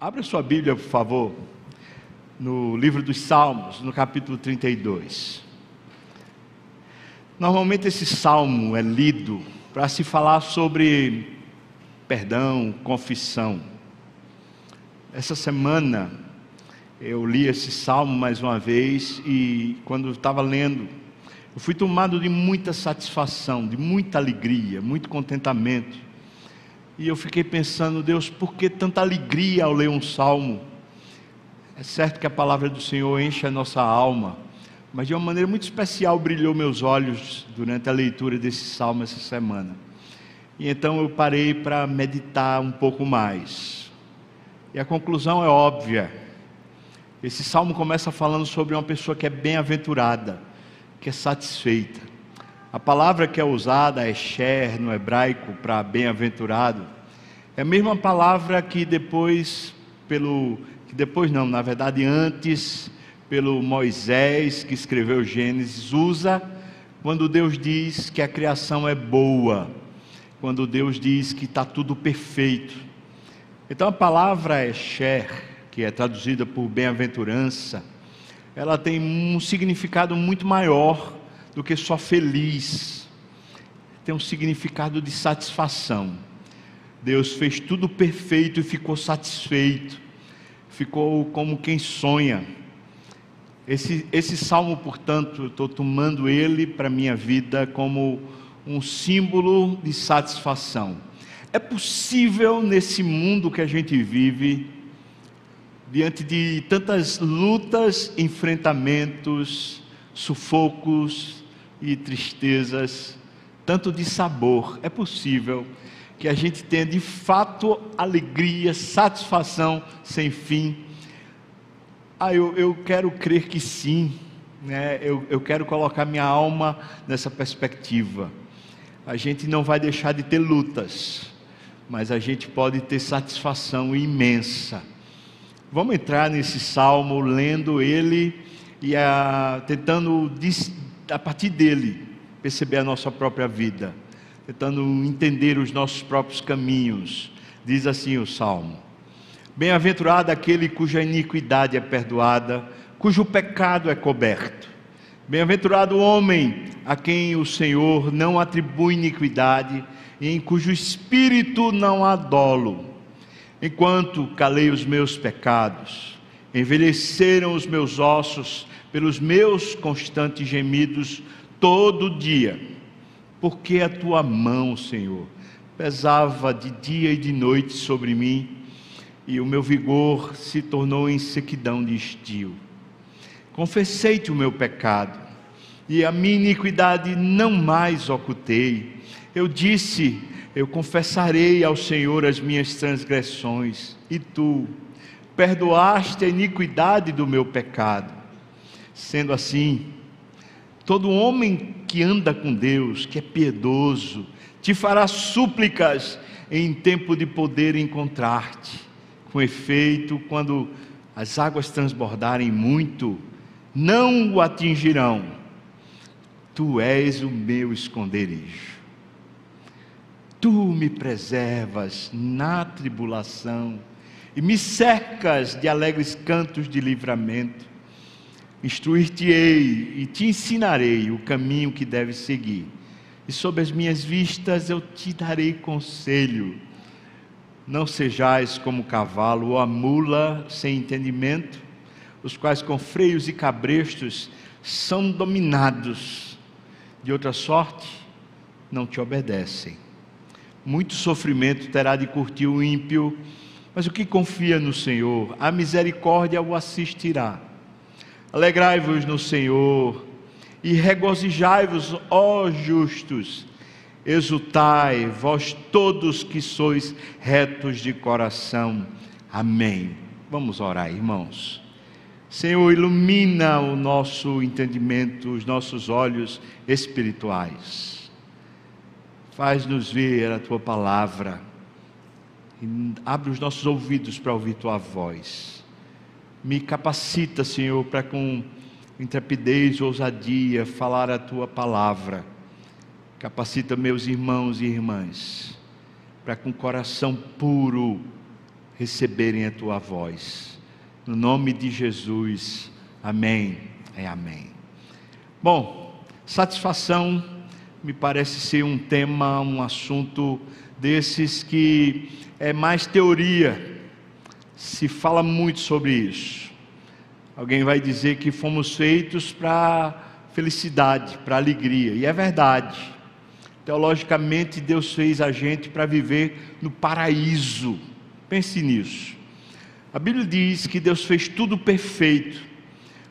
Abra sua Bíblia, por favor, no livro dos Salmos, no capítulo 32. Normalmente esse salmo é lido para se falar sobre perdão, confissão. Essa semana eu li esse salmo mais uma vez e quando estava lendo, eu fui tomado de muita satisfação, de muita alegria, muito contentamento e eu fiquei pensando, Deus, por que tanta alegria ao ler um salmo? É certo que a palavra do Senhor enche a nossa alma, mas de uma maneira muito especial brilhou meus olhos durante a leitura desse salmo essa semana. E então eu parei para meditar um pouco mais. E a conclusão é óbvia. Esse salmo começa falando sobre uma pessoa que é bem-aventurada, que é satisfeita. A palavra que é usada é sher no hebraico para bem-aventurado. É a mesma palavra que depois pelo que depois não, na verdade antes pelo Moisés que escreveu Gênesis usa quando Deus diz que a criação é boa, quando Deus diz que está tudo perfeito. Então a palavra é sher, que é traduzida por bem-aventurança, ela tem um significado muito maior do que só feliz. Tem um significado de satisfação. Deus fez tudo perfeito e ficou satisfeito. Ficou como quem sonha. Esse, esse salmo, portanto, eu estou tomando ele para a minha vida como um símbolo de satisfação. É possível nesse mundo que a gente vive, diante de tantas lutas, enfrentamentos, sufocos, e tristezas, tanto de sabor. É possível que a gente tenha de fato alegria, satisfação sem fim. Ah, eu, eu quero crer que sim, né? eu, eu quero colocar minha alma nessa perspectiva. A gente não vai deixar de ter lutas, mas a gente pode ter satisfação imensa. Vamos entrar nesse salmo, lendo ele e a, tentando a partir dele, perceber a nossa própria vida, tentando entender os nossos próprios caminhos. Diz assim o salmo: Bem-aventurado aquele cuja iniquidade é perdoada, cujo pecado é coberto. Bem-aventurado o homem a quem o Senhor não atribui iniquidade e em cujo espírito não há dolo. Enquanto calei os meus pecados, envelheceram os meus ossos pelos meus constantes gemidos todo dia, porque a tua mão, Senhor, pesava de dia e de noite sobre mim, e o meu vigor se tornou em sequidão de estio. Confessei-te o meu pecado, e a minha iniquidade não mais ocultei. Eu disse: Eu confessarei ao Senhor as minhas transgressões, e tu perdoaste a iniquidade do meu pecado Sendo assim, todo homem que anda com Deus, que é piedoso, te fará súplicas em tempo de poder encontrar-te. Com efeito, quando as águas transbordarem muito, não o atingirão. Tu és o meu esconderijo. Tu me preservas na tribulação e me cercas de alegres cantos de livramento Instruir-te-ei e te ensinarei o caminho que deves seguir, e sob as minhas vistas eu te darei conselho. Não sejais como o cavalo ou a mula sem entendimento, os quais com freios e cabrestos são dominados, de outra sorte não te obedecem. Muito sofrimento terá de curtir o ímpio, mas o que confia no Senhor, a misericórdia o assistirá Alegrai-vos no Senhor e regozijai-vos, ó justos. Exultai, vós todos que sois retos de coração. Amém. Vamos orar, irmãos. Senhor, ilumina o nosso entendimento, os nossos olhos espirituais. Faz-nos ver a tua palavra. E abre os nossos ouvidos para ouvir tua voz me capacita, Senhor, para com intrepidez, ousadia, falar a tua palavra. Capacita meus irmãos e irmãs, para com coração puro receberem a tua voz. No nome de Jesus, amém. É amém. Bom, satisfação me parece ser um tema, um assunto desses que é mais teoria, se fala muito sobre isso. Alguém vai dizer que fomos feitos para felicidade, para alegria, e é verdade. Teologicamente, Deus fez a gente para viver no paraíso. Pense nisso. A Bíblia diz que Deus fez tudo perfeito.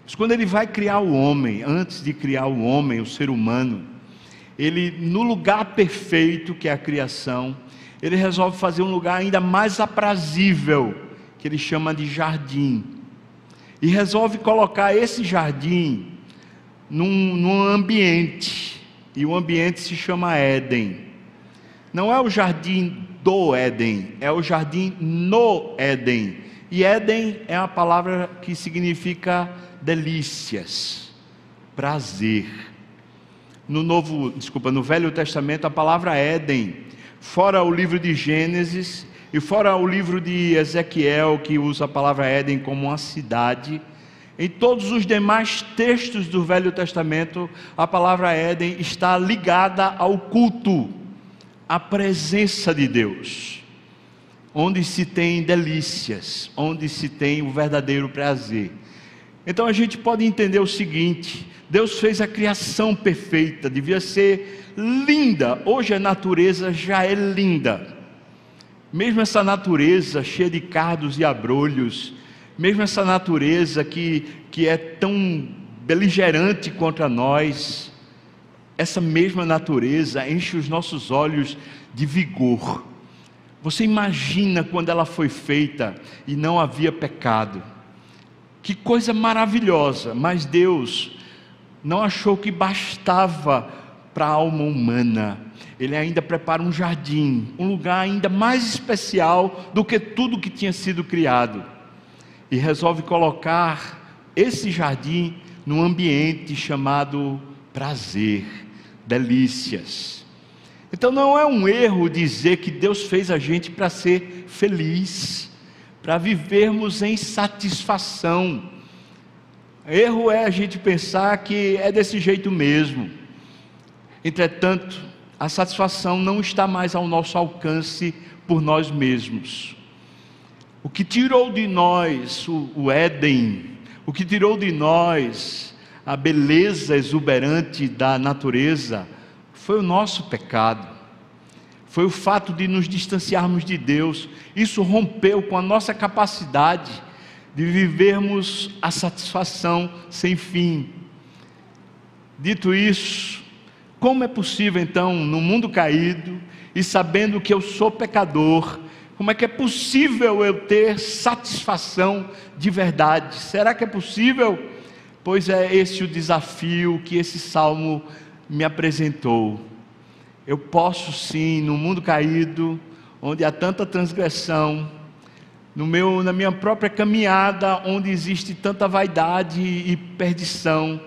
Mas quando Ele vai criar o homem, antes de criar o homem, o ser humano, Ele, no lugar perfeito que é a criação, Ele resolve fazer um lugar ainda mais aprazível, que Ele chama de jardim e resolve colocar esse jardim num, num ambiente, e o ambiente se chama Éden. Não é o jardim do Éden, é o jardim no Éden. E Éden é uma palavra que significa delícias, prazer. No novo, desculpa, no Velho Testamento a palavra Éden, fora o livro de Gênesis, e fora o livro de Ezequiel, que usa a palavra Éden como uma cidade, em todos os demais textos do Velho Testamento, a palavra Éden está ligada ao culto, à presença de Deus, onde se tem delícias, onde se tem o verdadeiro prazer. Então a gente pode entender o seguinte: Deus fez a criação perfeita, devia ser linda, hoje a natureza já é linda mesmo essa natureza cheia de cardos e abrolhos, mesmo essa natureza que, que é tão beligerante contra nós, essa mesma natureza enche os nossos olhos de vigor. Você imagina quando ela foi feita e não havia pecado. Que coisa maravilhosa, mas Deus não achou que bastava para a alma humana ele ainda prepara um jardim, um lugar ainda mais especial do que tudo que tinha sido criado. E resolve colocar esse jardim num ambiente chamado prazer, delícias. Então não é um erro dizer que Deus fez a gente para ser feliz, para vivermos em satisfação. Erro é a gente pensar que é desse jeito mesmo. Entretanto, a satisfação não está mais ao nosso alcance por nós mesmos. O que tirou de nós o, o Éden, o que tirou de nós a beleza exuberante da natureza, foi o nosso pecado, foi o fato de nos distanciarmos de Deus. Isso rompeu com a nossa capacidade de vivermos a satisfação sem fim. Dito isso, como é possível então, no mundo caído e sabendo que eu sou pecador, como é que é possível eu ter satisfação de verdade? Será que é possível? Pois é esse o desafio que esse salmo me apresentou. Eu posso sim, no mundo caído, onde há tanta transgressão, no meu, na minha própria caminhada, onde existe tanta vaidade e perdição,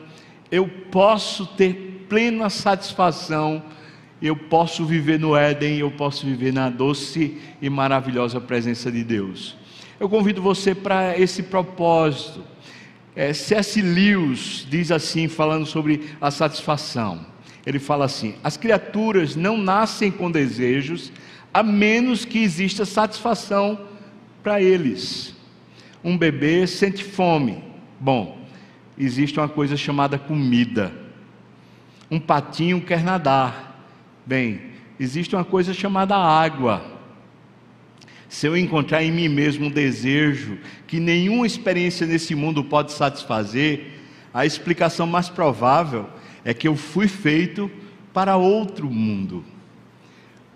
eu posso ter plena satisfação. Eu posso viver no Éden, eu posso viver na doce e maravilhosa presença de Deus. Eu convido você para esse propósito. É, C.S. Lewis diz assim, falando sobre a satisfação. Ele fala assim: as criaturas não nascem com desejos, a menos que exista satisfação para eles. Um bebê sente fome. Bom, existe uma coisa chamada comida um patinho quer nadar. Bem, existe uma coisa chamada água. Se eu encontrar em mim mesmo um desejo que nenhuma experiência nesse mundo pode satisfazer, a explicação mais provável é que eu fui feito para outro mundo.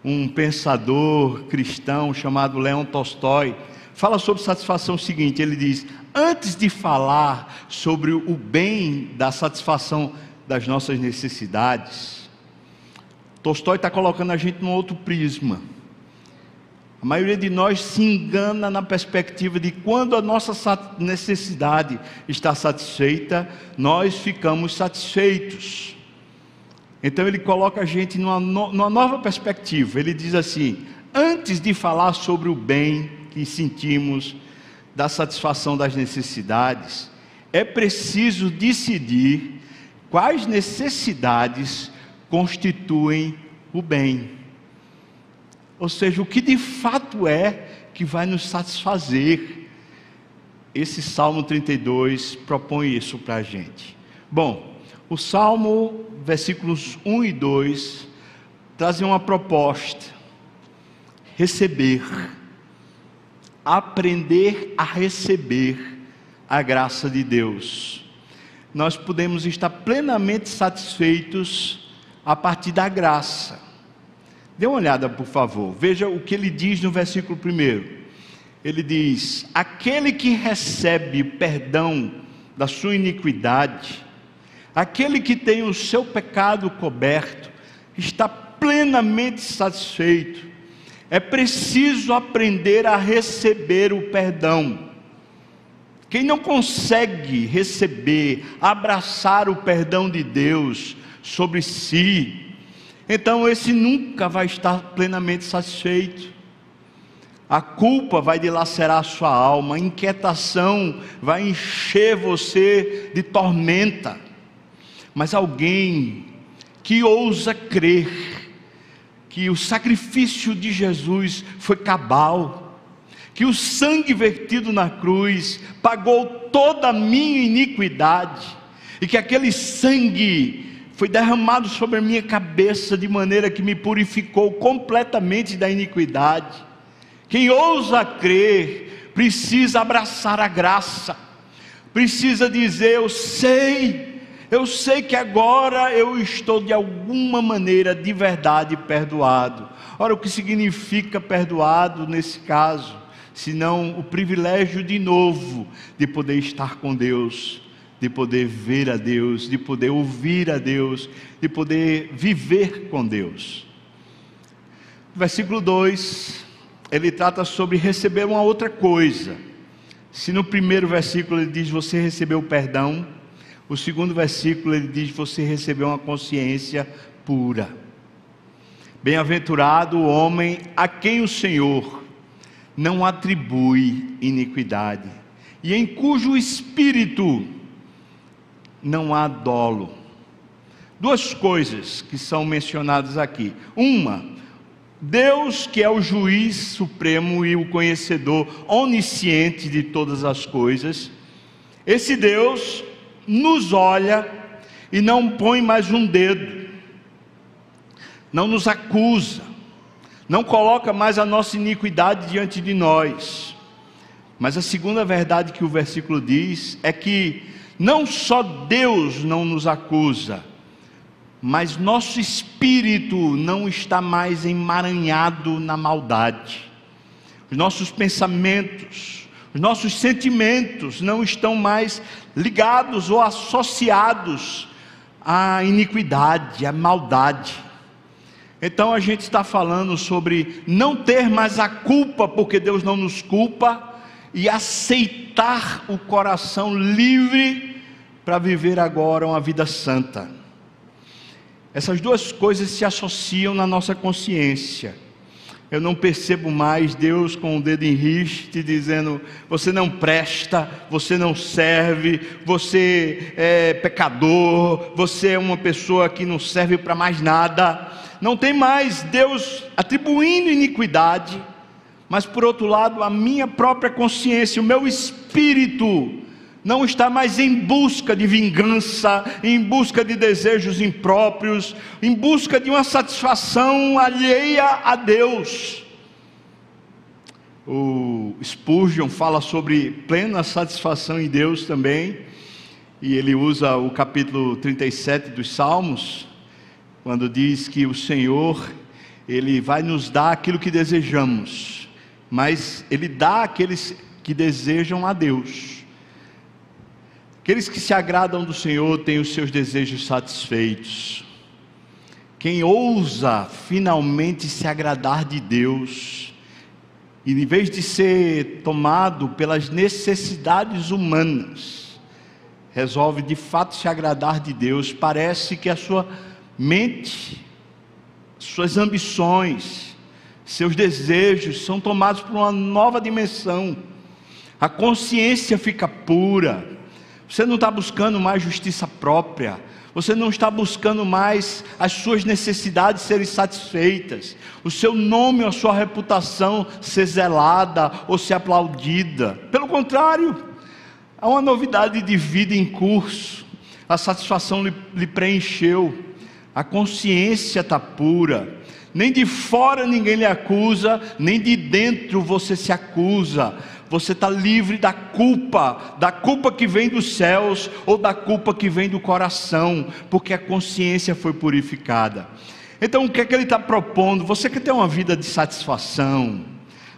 Um pensador cristão chamado Leon Tolstói fala sobre satisfação o seguinte: ele diz, antes de falar sobre o bem da satisfação das nossas necessidades, Tolstói está colocando a gente num outro prisma. A maioria de nós se engana na perspectiva de quando a nossa necessidade está satisfeita, nós ficamos satisfeitos. Então ele coloca a gente numa, numa nova perspectiva. Ele diz assim: antes de falar sobre o bem que sentimos da satisfação das necessidades, é preciso decidir quais necessidades constituem o bem. Ou seja, o que de fato é que vai nos satisfazer. Esse Salmo 32 propõe isso para a gente. Bom, o Salmo, versículos 1 e 2, trazem uma proposta: receber, aprender a receber a graça de Deus. Nós podemos estar plenamente satisfeitos a partir da graça. Dê uma olhada, por favor. Veja o que ele diz no versículo 1. Ele diz: Aquele que recebe perdão da sua iniquidade, aquele que tem o seu pecado coberto, está plenamente satisfeito. É preciso aprender a receber o perdão. Quem não consegue receber, abraçar o perdão de Deus sobre si, então esse nunca vai estar plenamente satisfeito. A culpa vai dilacerar a sua alma, a inquietação vai encher você de tormenta. Mas alguém que ousa crer que o sacrifício de Jesus foi cabal, que o sangue vertido na cruz pagou toda a minha iniquidade, e que aquele sangue foi derramado sobre a minha cabeça de maneira que me purificou completamente da iniquidade. Quem ousa crer, precisa abraçar a graça, precisa dizer: Eu sei, eu sei que agora eu estou de alguma maneira de verdade perdoado. Ora, o que significa perdoado nesse caso? Senão o privilégio de novo de poder estar com Deus de poder ver a Deus, de poder ouvir a Deus, de poder viver com Deus. Versículo 2, ele trata sobre receber uma outra coisa. Se no primeiro versículo ele diz você recebeu perdão, o segundo versículo ele diz você recebeu uma consciência pura. Bem-aventurado o homem a quem o Senhor não atribui iniquidade e em cujo espírito não há dolo. Duas coisas que são mencionadas aqui. Uma, Deus, que é o juiz supremo e o conhecedor onisciente de todas as coisas, esse Deus nos olha e não põe mais um dedo, não nos acusa, não coloca mais a nossa iniquidade diante de nós. Mas a segunda verdade que o versículo diz é que não só Deus não nos acusa, mas nosso espírito não está mais emaranhado na maldade. Os nossos pensamentos, os nossos sentimentos não estão mais ligados ou associados à iniquidade, à maldade. Então a gente está falando sobre não ter mais a culpa, porque Deus não nos culpa, e aceitar o coração livre para viver agora uma vida santa. Essas duas coisas se associam na nossa consciência. Eu não percebo mais Deus com o dedo em riste dizendo: você não presta, você não serve, você é pecador, você é uma pessoa que não serve para mais nada. Não tem mais Deus atribuindo iniquidade mas por outro lado, a minha própria consciência, o meu espírito, não está mais em busca de vingança, em busca de desejos impróprios, em busca de uma satisfação alheia a Deus. O Spurgeon fala sobre plena satisfação em Deus também, e ele usa o capítulo 37 dos Salmos, quando diz que o Senhor, ele vai nos dar aquilo que desejamos mas ele dá àqueles que desejam a Deus. Aqueles que se agradam do Senhor têm os seus desejos satisfeitos. Quem ousa finalmente se agradar de Deus, e em vez de ser tomado pelas necessidades humanas, resolve de fato se agradar de Deus, parece que a sua mente, suas ambições, seus desejos são tomados por uma nova dimensão. A consciência fica pura. Você não está buscando mais justiça própria. Você não está buscando mais as suas necessidades serem satisfeitas. O seu nome ou a sua reputação ser zelada ou ser aplaudida. Pelo contrário, há uma novidade de vida em curso. A satisfação lhe, lhe preencheu. A consciência está pura nem de fora ninguém lhe acusa, nem de dentro você se acusa. Você está livre da culpa, da culpa que vem dos céus ou da culpa que vem do coração, porque a consciência foi purificada. Então, o que é que ele está propondo? Você que tem uma vida de satisfação,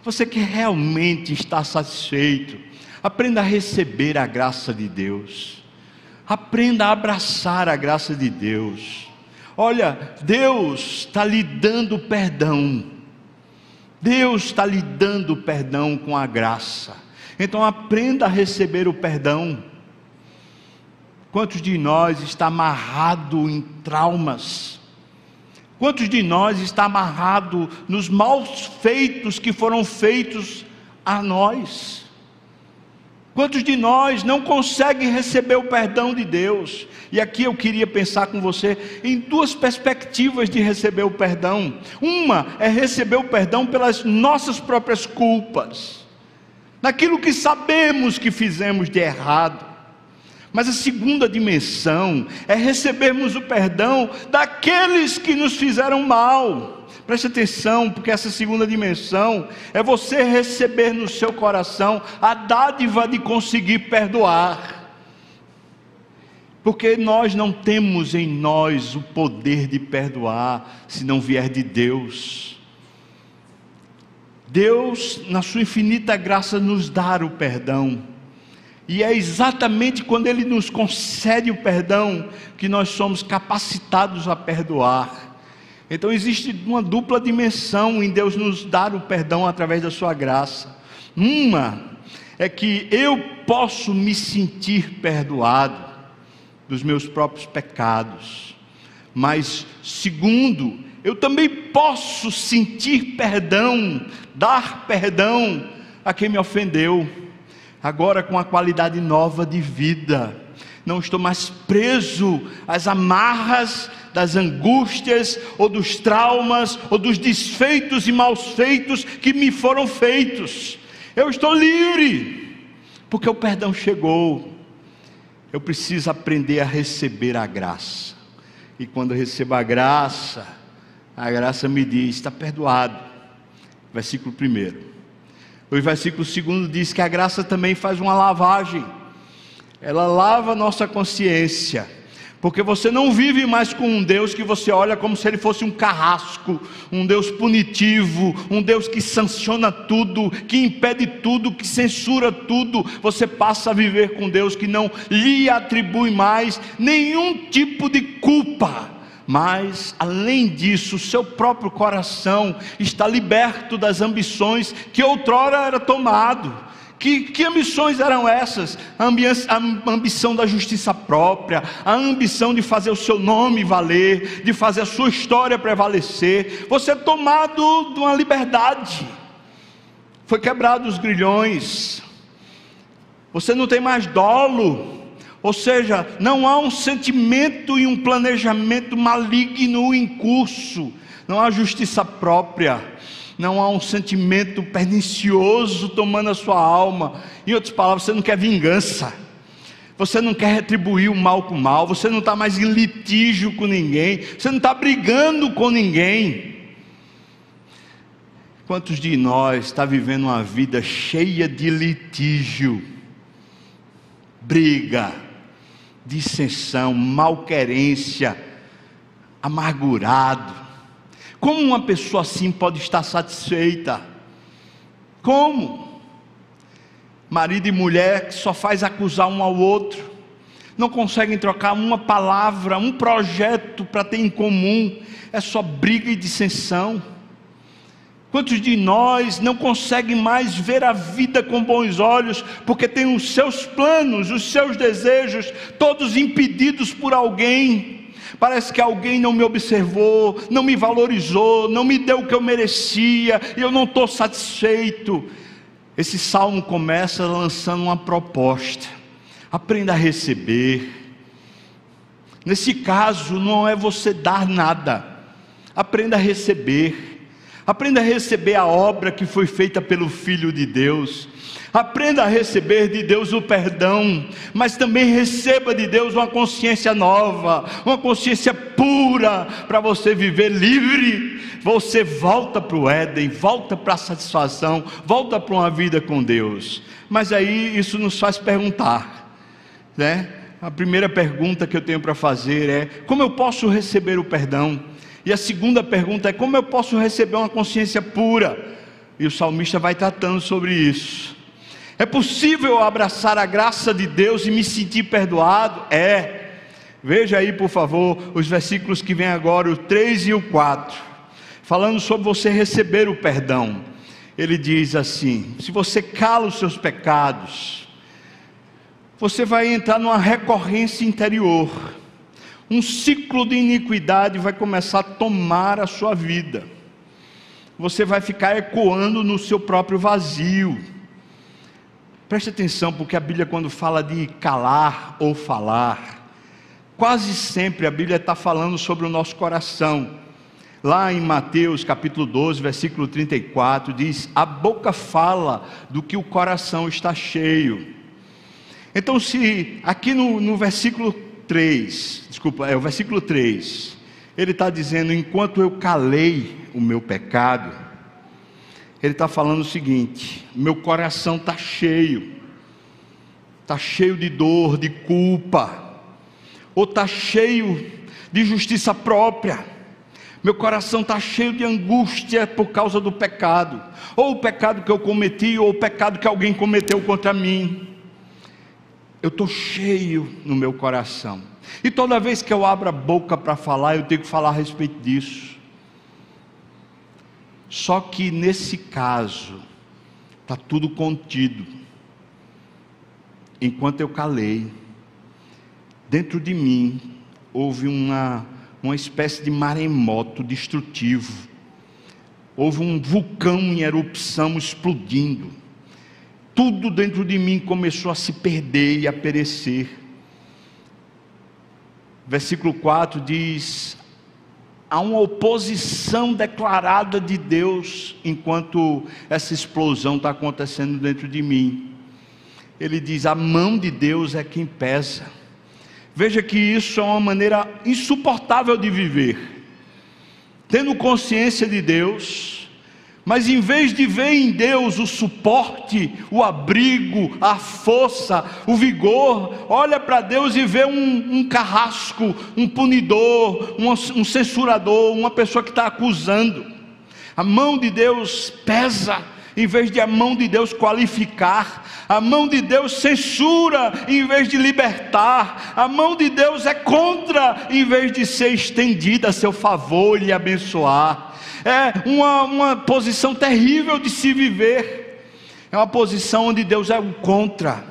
você que realmente está satisfeito, aprenda a receber a graça de Deus, aprenda a abraçar a graça de Deus. Olha, Deus está lhe dando perdão. Deus está lhe dando perdão com a graça. Então aprenda a receber o perdão. Quantos de nós está amarrado em traumas? Quantos de nós está amarrado nos maus feitos que foram feitos a nós? Quantos de nós não conseguem receber o perdão de Deus? E aqui eu queria pensar com você em duas perspectivas de receber o perdão. Uma é receber o perdão pelas nossas próprias culpas, naquilo que sabemos que fizemos de errado. Mas a segunda dimensão é recebermos o perdão daqueles que nos fizeram mal. Preste atenção, porque essa segunda dimensão é você receber no seu coração a dádiva de conseguir perdoar. Porque nós não temos em nós o poder de perdoar se não vier de Deus. Deus, na sua infinita graça, nos dá o perdão. E é exatamente quando Ele nos concede o perdão que nós somos capacitados a perdoar. Então existe uma dupla dimensão em Deus nos dar o perdão através da sua graça. Uma é que eu posso me sentir perdoado dos meus próprios pecados. Mas segundo, eu também posso sentir perdão, dar perdão a quem me ofendeu. Agora com a qualidade nova de vida. Não estou mais preso às amarras das angústias, ou dos traumas, ou dos desfeitos e maus feitos que me foram feitos. Eu estou livre, porque o perdão chegou. Eu preciso aprender a receber a graça. E quando eu recebo a graça, a graça me diz: está perdoado. Versículo 1. O versículo 2 diz que a graça também faz uma lavagem, ela lava a nossa consciência porque você não vive mais com um Deus que você olha como se ele fosse um carrasco, um Deus punitivo, um Deus que sanciona tudo, que impede tudo, que censura tudo. Você passa a viver com Deus que não lhe atribui mais nenhum tipo de culpa. Mas, além disso, o seu próprio coração está liberto das ambições que outrora era tomado que, que ambições eram essas? A, a ambição da justiça própria, a ambição de fazer o seu nome valer, de fazer a sua história prevalecer. Você é tomado de uma liberdade, foi quebrado os grilhões, você não tem mais dolo, ou seja, não há um sentimento e um planejamento maligno em curso, não há justiça própria não há um sentimento pernicioso tomando a sua alma. Em outras palavras, você não quer vingança, você não quer retribuir o mal com o mal, você não está mais em litígio com ninguém, você não está brigando com ninguém. Quantos de nós está vivendo uma vida cheia de litígio, briga, dissensão, malquerência, amargurado? Como uma pessoa assim pode estar satisfeita? Como? Marido e mulher que só faz acusar um ao outro, não conseguem trocar uma palavra, um projeto para ter em comum, é só briga e dissensão. Quantos de nós não conseguem mais ver a vida com bons olhos, porque tem os seus planos, os seus desejos, todos impedidos por alguém? Parece que alguém não me observou, não me valorizou, não me deu o que eu merecia, e eu não estou satisfeito. Esse salmo começa lançando uma proposta: aprenda a receber. Nesse caso, não é você dar nada, aprenda a receber. Aprenda a receber a obra que foi feita pelo Filho de Deus. Aprenda a receber de Deus o perdão, mas também receba de Deus uma consciência nova, uma consciência pura, para você viver livre. Você volta para o Éden, volta para a satisfação, volta para uma vida com Deus. Mas aí isso nos faz perguntar, né? A primeira pergunta que eu tenho para fazer é: como eu posso receber o perdão? E a segunda pergunta é: como eu posso receber uma consciência pura? E o salmista vai tratando sobre isso. É possível abraçar a graça de Deus e me sentir perdoado? É. Veja aí, por favor, os versículos que vem agora, o 3 e o 4, falando sobre você receber o perdão. Ele diz assim: se você cala os seus pecados, você vai entrar numa recorrência interior, um ciclo de iniquidade vai começar a tomar a sua vida, você vai ficar ecoando no seu próprio vazio Preste atenção, porque a Bíblia, quando fala de calar ou falar, quase sempre a Bíblia está falando sobre o nosso coração. Lá em Mateus capítulo 12, versículo 34, diz: A boca fala do que o coração está cheio. Então, se aqui no, no versículo 3, desculpa, é o versículo 3, ele está dizendo: Enquanto eu calei o meu pecado, ele está falando o seguinte: meu coração está cheio, está cheio de dor, de culpa, ou está cheio de justiça própria. Meu coração está cheio de angústia por causa do pecado, ou o pecado que eu cometi, ou o pecado que alguém cometeu contra mim. Eu estou cheio no meu coração, e toda vez que eu abro a boca para falar, eu tenho que falar a respeito disso. Só que nesse caso, está tudo contido. Enquanto eu calei, dentro de mim houve uma, uma espécie de maremoto destrutivo. Houve um vulcão em erupção explodindo. Tudo dentro de mim começou a se perder e a perecer. Versículo 4 diz: há uma oposição declarada de Deus enquanto essa explosão está acontecendo dentro de mim. Ele diz: a mão de Deus é quem pesa. Veja que isso é uma maneira insuportável de viver. Tendo consciência de Deus, mas em vez de ver em Deus o suporte, o abrigo, a força, o vigor, olha para Deus e vê um, um carrasco, um punidor, um, um censurador, uma pessoa que está acusando. A mão de Deus pesa, em vez de a mão de Deus qualificar, a mão de Deus censura em vez de libertar, a mão de Deus é contra em vez de ser estendida a seu favor e lhe abençoar é uma, uma posição terrível de se viver. É uma posição onde Deus é o contra,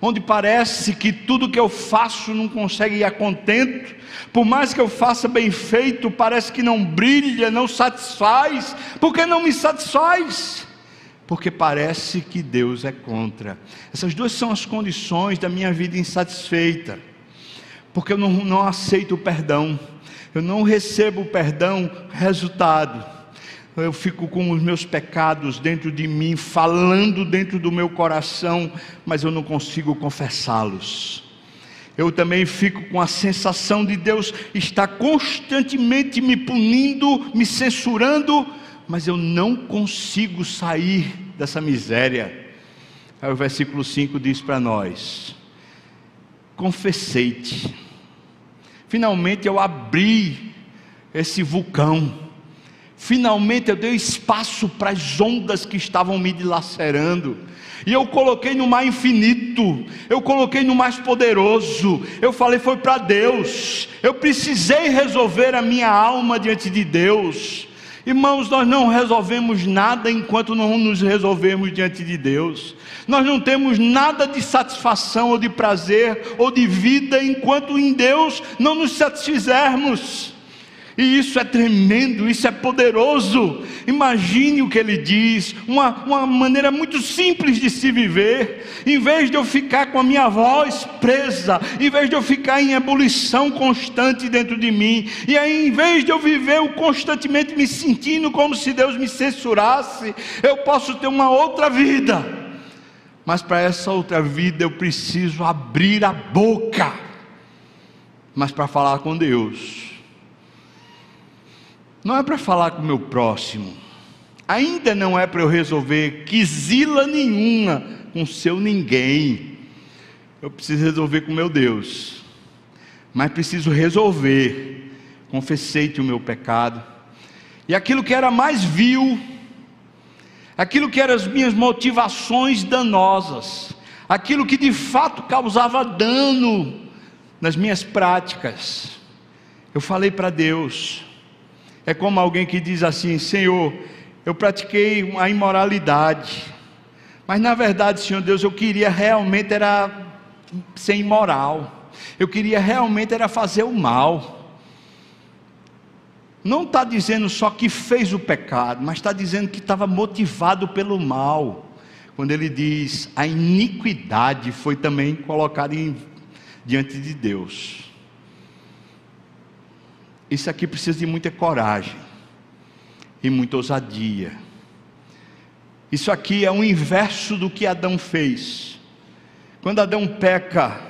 onde parece que tudo que eu faço não consegue ir a contento, por mais que eu faça bem feito, parece que não brilha, não satisfaz, porque não me satisfaz? Porque parece que Deus é contra. Essas duas são as condições da minha vida insatisfeita, porque eu não, não aceito o perdão, eu não recebo o perdão, resultado, eu fico com os meus pecados dentro de mim, falando dentro do meu coração, mas eu não consigo confessá-los. Eu também fico com a sensação de Deus estar constantemente me punindo, me censurando, mas eu não consigo sair dessa miséria. Aí o versículo 5 diz para nós: Confessei-te. Finalmente eu abri esse vulcão Finalmente eu dei espaço para as ondas que estavam me dilacerando. E eu coloquei no mar infinito, eu coloquei no mais poderoso. Eu falei, foi para Deus. Eu precisei resolver a minha alma diante de Deus. Irmãos, nós não resolvemos nada enquanto não nos resolvemos diante de Deus. Nós não temos nada de satisfação ou de prazer ou de vida enquanto em Deus não nos satisfizermos. E isso é tremendo, isso é poderoso. Imagine o que ele diz, uma, uma maneira muito simples de se viver. Em vez de eu ficar com a minha voz presa, em vez de eu ficar em ebulição constante dentro de mim, e aí, em vez de eu viver constantemente me sentindo como se Deus me censurasse, eu posso ter uma outra vida. Mas para essa outra vida eu preciso abrir a boca. Mas para falar com Deus não é para falar com o meu próximo, ainda não é para eu resolver quisila nenhuma com seu ninguém. Eu preciso resolver com meu Deus, mas preciso resolver. Confessei-te o meu pecado, e aquilo que era mais vil, aquilo que eram as minhas motivações danosas, aquilo que de fato causava dano nas minhas práticas, eu falei para Deus, é como alguém que diz assim: Senhor, eu pratiquei a imoralidade, mas na verdade, Senhor Deus, eu queria realmente era ser imoral, eu queria realmente era fazer o mal. Não está dizendo só que fez o pecado, mas está dizendo que estava motivado pelo mal. Quando ele diz a iniquidade foi também colocada em, diante de Deus. Isso aqui precisa de muita coragem e muita ousadia. Isso aqui é o inverso do que Adão fez. Quando Adão peca,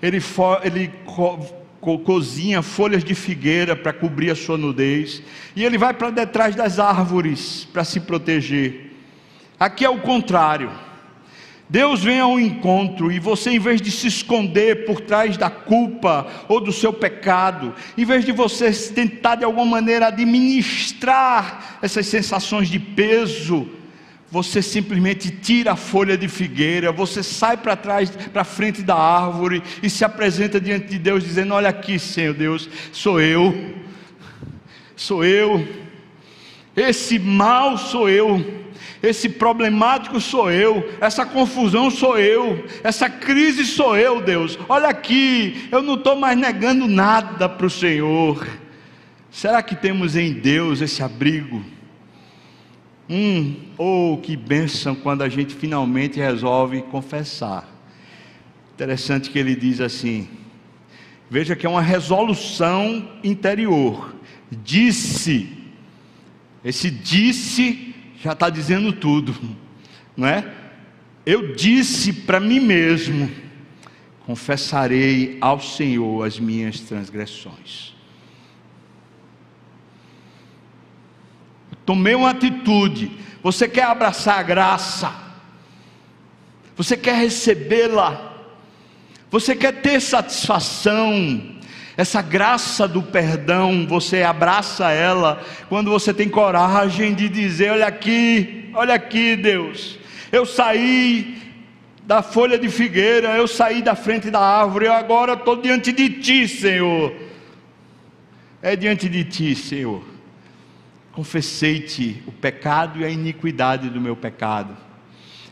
ele, ele co co cozinha folhas de figueira para cobrir a sua nudez, e ele vai para detrás das árvores para se proteger. Aqui é o contrário. Deus vem ao encontro e você, em vez de se esconder por trás da culpa ou do seu pecado, em vez de você tentar de alguma maneira administrar essas sensações de peso, você simplesmente tira a folha de figueira, você sai para trás, para frente da árvore e se apresenta diante de Deus, dizendo: Olha aqui, Senhor Deus, sou eu, sou eu, esse mal sou eu esse problemático sou eu, essa confusão sou eu, essa crise sou eu, Deus. Olha aqui, eu não estou mais negando nada para o Senhor. Será que temos em Deus esse abrigo? Hum, oh, que bênção quando a gente finalmente resolve confessar. Interessante que ele diz assim: veja que é uma resolução interior. Disse, esse disse já está dizendo tudo, não é? Eu disse para mim mesmo: confessarei ao Senhor as minhas transgressões. tomei uma atitude. Você quer abraçar a graça, você quer recebê-la, você quer ter satisfação, essa graça do perdão, você abraça ela quando você tem coragem de dizer: Olha aqui, olha aqui, Deus, eu saí da folha de figueira, eu saí da frente da árvore, eu agora estou diante de Ti, Senhor. É diante de Ti, Senhor. Confessei-te o pecado e a iniquidade do meu pecado.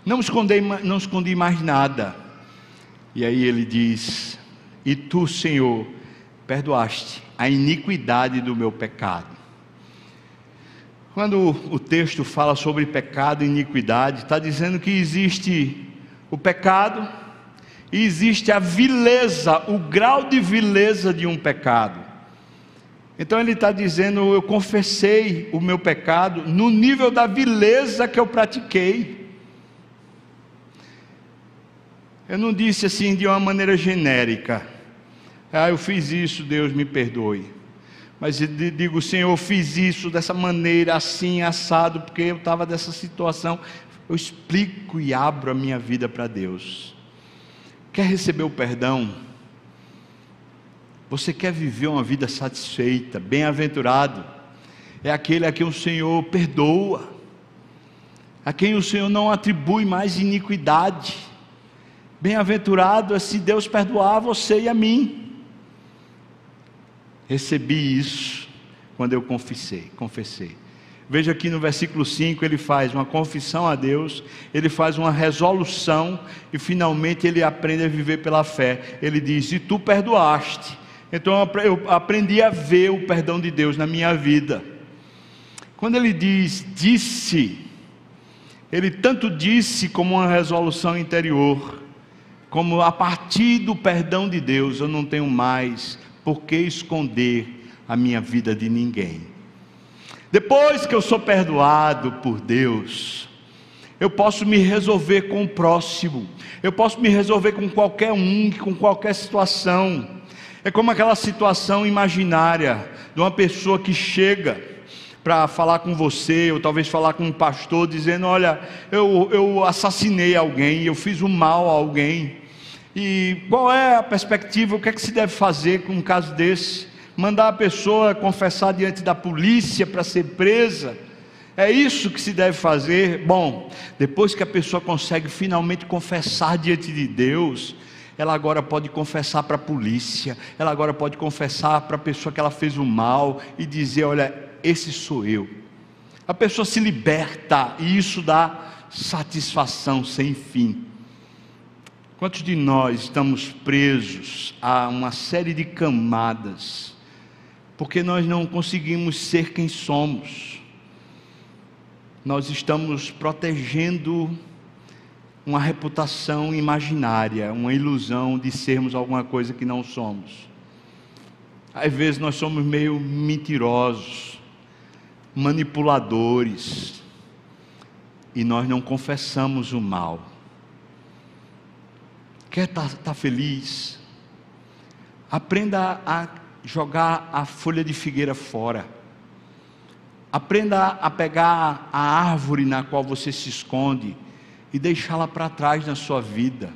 Não escondi, não escondi mais nada. E aí ele diz: E tu, Senhor, perdoaste a iniquidade do meu pecado. Quando o texto fala sobre pecado e iniquidade, está dizendo que existe o pecado e existe a vileza, o grau de vileza de um pecado. Então ele está dizendo: eu confessei o meu pecado no nível da vileza que eu pratiquei. Eu não disse assim de uma maneira genérica. Ah, eu fiz isso, Deus me perdoe. Mas eu digo, Senhor, eu fiz isso dessa maneira, assim, assado, porque eu estava nessa situação. Eu explico e abro a minha vida para Deus. Quer receber o perdão? Você quer viver uma vida satisfeita, bem-aventurado? É aquele a quem o Senhor perdoa, a quem o Senhor não atribui mais iniquidade. Bem-aventurado é se Deus perdoar você e a mim. Recebi isso quando eu confessei, confessei. Veja aqui no versículo 5, ele faz uma confissão a Deus, ele faz uma resolução e finalmente ele aprende a viver pela fé. Ele diz: E tu perdoaste. Então eu aprendi a ver o perdão de Deus na minha vida. Quando ele diz disse, ele tanto disse como uma resolução interior, como a partir do perdão de Deus eu não tenho mais por que esconder a minha vida de ninguém. Depois que eu sou perdoado por Deus, eu posso me resolver com o próximo, eu posso me resolver com qualquer um, com qualquer situação. É como aquela situação imaginária de uma pessoa que chega para falar com você, ou talvez falar com um pastor, dizendo: Olha, eu, eu assassinei alguém, eu fiz um mal a alguém. E qual é a perspectiva? O que é que se deve fazer com um caso desse? mandar a pessoa confessar diante da polícia para ser presa. É isso que se deve fazer. Bom, depois que a pessoa consegue finalmente confessar diante de Deus, ela agora pode confessar para a polícia, ela agora pode confessar para a pessoa que ela fez o mal e dizer: Olha, esse sou eu. A pessoa se liberta e isso dá satisfação sem fim. Quantos de nós estamos presos a uma série de camadas porque nós não conseguimos ser quem somos. Nós estamos protegendo uma reputação imaginária, uma ilusão de sermos alguma coisa que não somos. Às vezes nós somos meio mentirosos, manipuladores, e nós não confessamos o mal. Quer estar tá, tá feliz? Aprenda a jogar a folha de figueira fora. Aprenda a pegar a árvore na qual você se esconde e deixá-la para trás na sua vida.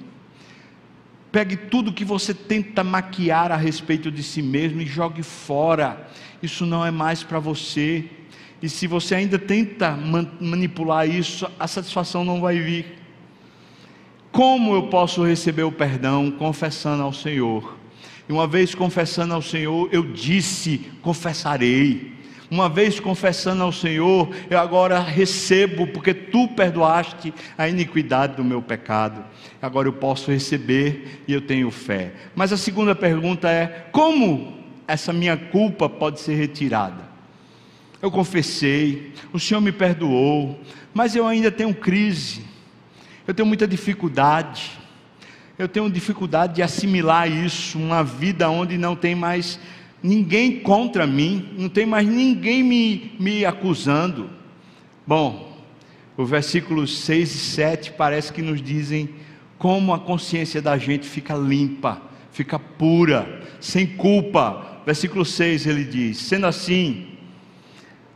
Pegue tudo que você tenta maquiar a respeito de si mesmo e jogue fora. Isso não é mais para você. E se você ainda tenta manipular isso, a satisfação não vai vir. Como eu posso receber o perdão? Confessando ao Senhor e uma vez confessando ao Senhor, eu disse: confessarei. Uma vez confessando ao Senhor, eu agora recebo, porque tu perdoaste a iniquidade do meu pecado. Agora eu posso receber e eu tenho fé. Mas a segunda pergunta é: como essa minha culpa pode ser retirada? Eu confessei, o Senhor me perdoou, mas eu ainda tenho crise, eu tenho muita dificuldade eu tenho dificuldade de assimilar isso, uma vida onde não tem mais ninguém contra mim, não tem mais ninguém me, me acusando. Bom, o versículos 6 e 7 parece que nos dizem como a consciência da gente fica limpa, fica pura, sem culpa. Versículo 6 ele diz: sendo assim,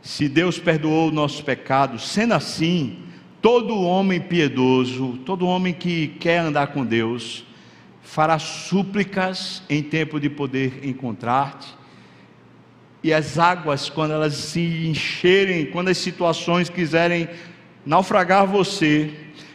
se Deus perdoou nossos pecados, sendo assim, Todo homem piedoso, todo homem que quer andar com Deus, fará súplicas em tempo de poder encontrar-te. E as águas, quando elas se encherem, quando as situações quiserem naufragar você,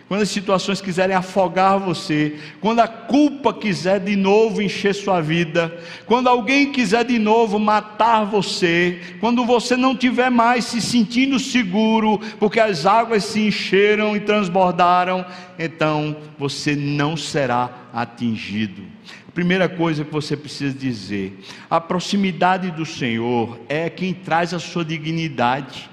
quando as situações quiserem afogar você, quando a culpa quiser de novo encher sua vida, quando alguém quiser de novo matar você, quando você não tiver mais se sentindo seguro, porque as águas se encheram e transbordaram, então você não será atingido. A primeira coisa que você precisa dizer: a proximidade do Senhor é quem traz a sua dignidade,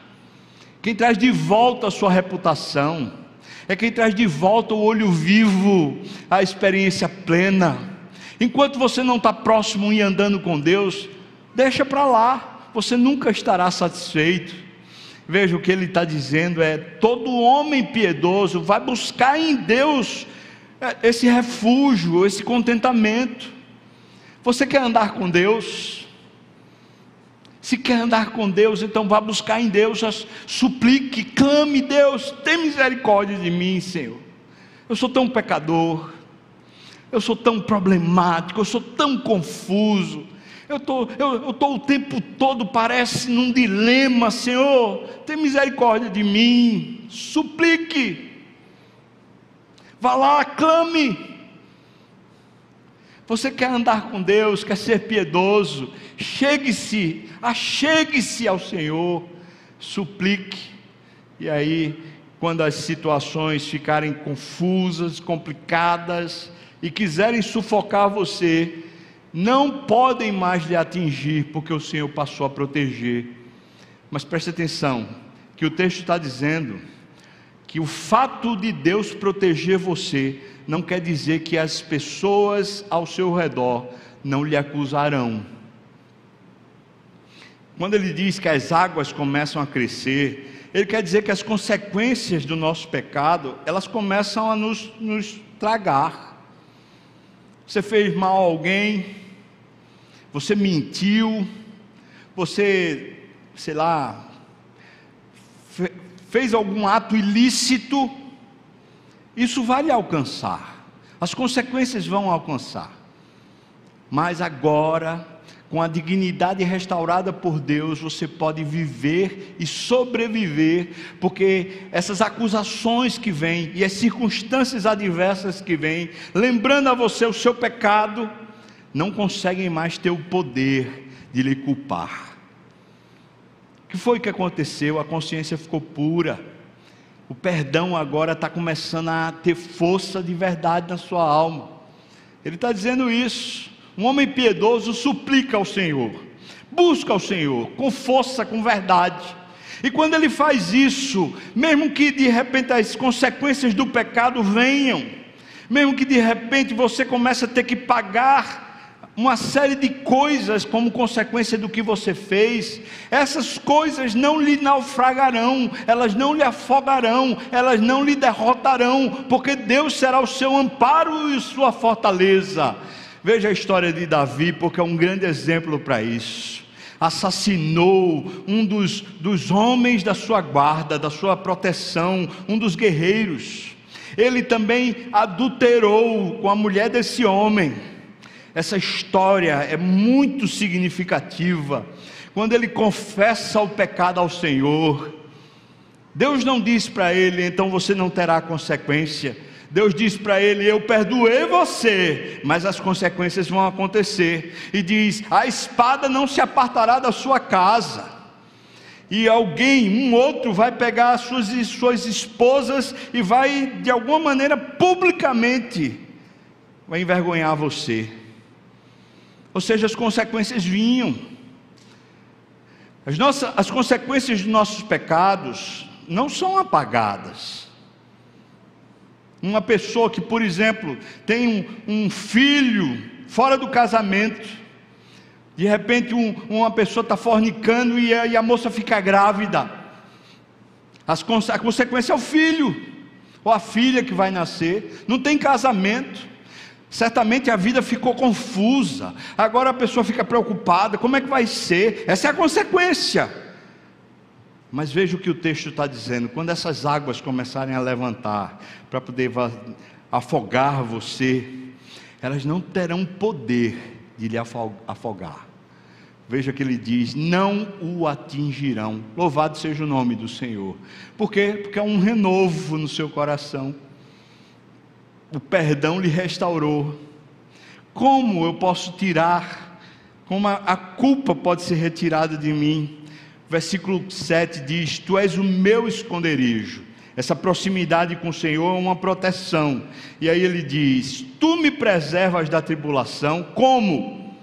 quem traz de volta a sua reputação é quem traz de volta o olho vivo, a experiência plena. Enquanto você não está próximo e andando com Deus, deixa para lá, você nunca estará satisfeito. Veja o que ele está dizendo: é todo homem piedoso vai buscar em Deus é, esse refúgio, esse contentamento. Você quer andar com Deus? Se quer andar com Deus, então vá buscar em Deus, suplique, clame, Deus, tem misericórdia de mim, Senhor. Eu sou tão pecador, eu sou tão problemático, eu sou tão confuso. Eu tô, estou tô o tempo todo, parece num dilema, Senhor, tem misericórdia de mim, suplique, vá lá, clame, você quer andar com Deus, quer ser piedoso, chegue-se, achegue-se ao Senhor, suplique, e aí, quando as situações ficarem confusas, complicadas e quiserem sufocar você, não podem mais lhe atingir, porque o Senhor passou a proteger. Mas preste atenção, que o texto está dizendo que o fato de Deus proteger você não quer dizer que as pessoas ao seu redor não lhe acusarão. Quando ele diz que as águas começam a crescer, ele quer dizer que as consequências do nosso pecado, elas começam a nos, nos tragar. Você fez mal a alguém, você mentiu, você, sei lá, fez algum ato ilícito, isso vai lhe alcançar, as consequências vão alcançar. Mas agora, com a dignidade restaurada por Deus, você pode viver e sobreviver, porque essas acusações que vêm e as circunstâncias adversas que vêm, lembrando a você o seu pecado, não conseguem mais ter o poder de lhe culpar. Que foi que aconteceu? A consciência ficou pura. O perdão agora está começando a ter força de verdade na sua alma. Ele está dizendo isso. Um homem piedoso suplica ao Senhor, busca ao Senhor com força, com verdade. E quando ele faz isso, mesmo que de repente as consequências do pecado venham, mesmo que de repente você comece a ter que pagar uma série de coisas como consequência do que você fez, essas coisas não lhe naufragarão, elas não lhe afogarão, elas não lhe derrotarão, porque Deus será o seu amparo e sua fortaleza. Veja a história de Davi, porque é um grande exemplo para isso. Assassinou um dos, dos homens da sua guarda, da sua proteção, um dos guerreiros. Ele também adulterou com a mulher desse homem essa história é muito significativa. Quando ele confessa o pecado ao Senhor, Deus não diz para ele, então você não terá consequência. Deus diz para ele: Eu perdoei você, mas as consequências vão acontecer. E diz: A espada não se apartará da sua casa. E alguém, um outro, vai pegar as suas, suas esposas e vai, de alguma maneira, publicamente, vai envergonhar você. Ou seja, as consequências vinham. As, nossas, as consequências dos nossos pecados não são apagadas. Uma pessoa que, por exemplo, tem um, um filho fora do casamento, de repente um, uma pessoa está fornicando e a, e a, moça fica grávida. As, a consequência é o filho, ou a filha que vai nascer, não tem casamento. Certamente a vida ficou confusa. Agora a pessoa fica preocupada: como é que vai ser? Essa é a consequência. Mas veja o que o texto está dizendo: quando essas águas começarem a levantar para poder afogar você, elas não terão poder de lhe afogar. Veja que ele diz: não o atingirão. Louvado seja o nome do Senhor. Por quê? Porque é um renovo no seu coração o perdão lhe restaurou. Como eu posso tirar, como a, a culpa pode ser retirada de mim? Versículo 7 diz: Tu és o meu esconderijo. Essa proximidade com o Senhor é uma proteção. E aí ele diz: Tu me preservas da tribulação. Como?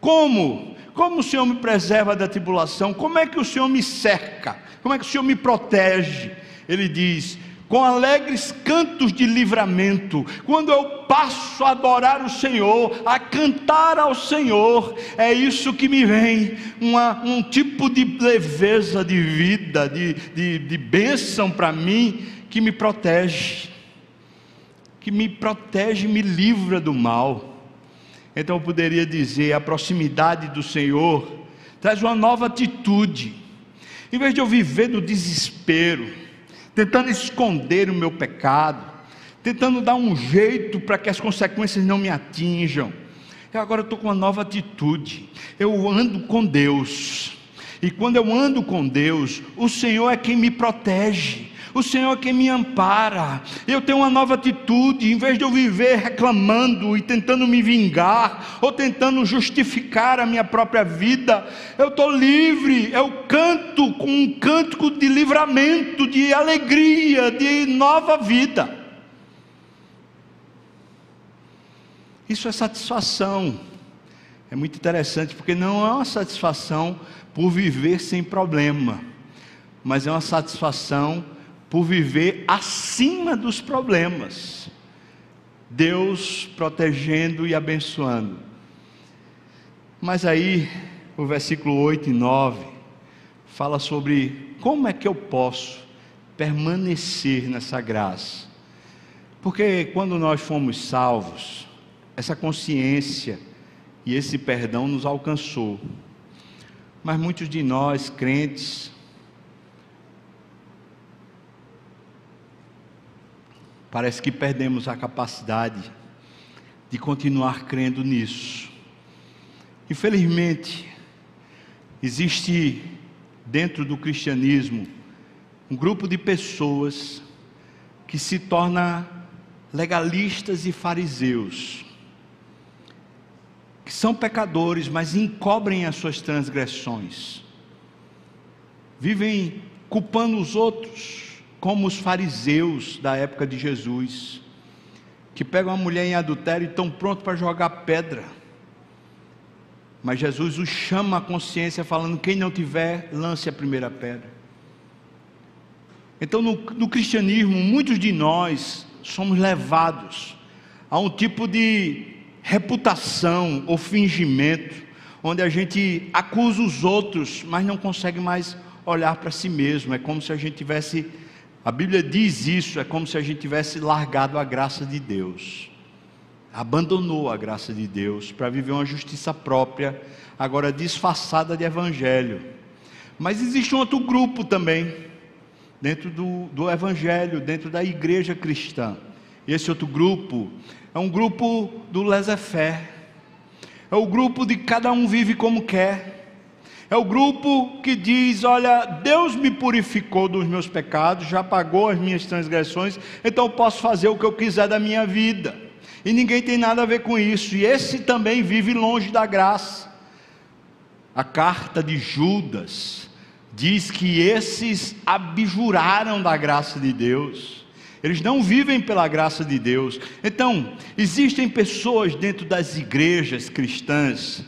Como? Como o Senhor me preserva da tribulação? Como é que o Senhor me cerca? Como é que o Senhor me protege? Ele diz: com alegres cantos de livramento, quando eu passo a adorar o Senhor, a cantar ao Senhor, é isso que me vem, uma, um tipo de leveza de vida, de, de, de bênção para mim, que me protege, que me protege, me livra do mal. Então eu poderia dizer: a proximidade do Senhor traz uma nova atitude, em vez de eu viver no desespero, tentando esconder o meu pecado, tentando dar um jeito para que as consequências não me atinjam. Eu agora estou com uma nova atitude. Eu ando com Deus. E quando eu ando com Deus, o Senhor é quem me protege. O Senhor é quem me ampara. Eu tenho uma nova atitude, em vez de eu viver reclamando e tentando me vingar, ou tentando justificar a minha própria vida, eu estou livre. Eu canto com um cântico de livramento, de alegria, de nova vida. Isso é satisfação. É muito interessante, porque não é uma satisfação por viver sem problema, mas é uma satisfação por viver acima dos problemas. Deus protegendo e abençoando. Mas aí, o versículo 8 e 9 fala sobre como é que eu posso permanecer nessa graça. Porque quando nós fomos salvos, essa consciência e esse perdão nos alcançou. Mas muitos de nós, crentes, parece que perdemos a capacidade de continuar crendo nisso. Infelizmente, existe dentro do cristianismo um grupo de pessoas que se torna legalistas e fariseus que são pecadores, mas encobrem as suas transgressões, vivem culpando os outros, como os fariseus da época de Jesus, que pegam uma mulher em adultério e estão prontos para jogar pedra. Mas Jesus os chama à consciência, falando: quem não tiver, lance a primeira pedra. Então, no, no cristianismo, muitos de nós somos levados a um tipo de reputação ou fingimento, onde a gente acusa os outros, mas não consegue mais olhar para si mesmo. É como se a gente tivesse, a Bíblia diz isso, é como se a gente tivesse largado a graça de Deus, abandonou a graça de Deus para viver uma justiça própria, agora disfarçada de evangelho. Mas existe um outro grupo também, dentro do, do evangelho, dentro da igreja cristã. Esse outro grupo é um grupo do laissez-faire. É o grupo de cada um vive como quer. É o grupo que diz: Olha, Deus me purificou dos meus pecados, já pagou as minhas transgressões, então eu posso fazer o que eu quiser da minha vida. E ninguém tem nada a ver com isso. E esse também vive longe da graça. A carta de Judas diz que esses abjuraram da graça de Deus. Eles não vivem pela graça de Deus. Então, existem pessoas dentro das igrejas cristãs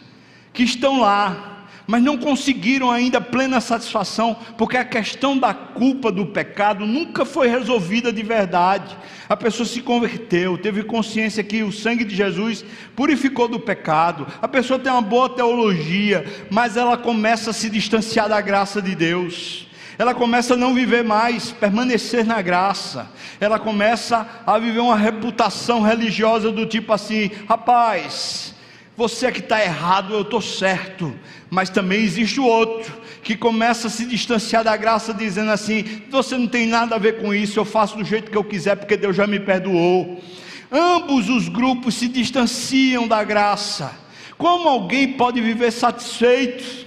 que estão lá, mas não conseguiram ainda plena satisfação, porque a questão da culpa do pecado nunca foi resolvida de verdade. A pessoa se converteu, teve consciência que o sangue de Jesus purificou do pecado. A pessoa tem uma boa teologia, mas ela começa a se distanciar da graça de Deus ela começa a não viver mais, permanecer na graça, ela começa a viver uma reputação religiosa do tipo assim: rapaz, você é que está errado, eu estou certo, mas também existe o outro que começa a se distanciar da graça, dizendo assim: você não tem nada a ver com isso, eu faço do jeito que eu quiser, porque Deus já me perdoou. Ambos os grupos se distanciam da graça. Como alguém pode viver satisfeito?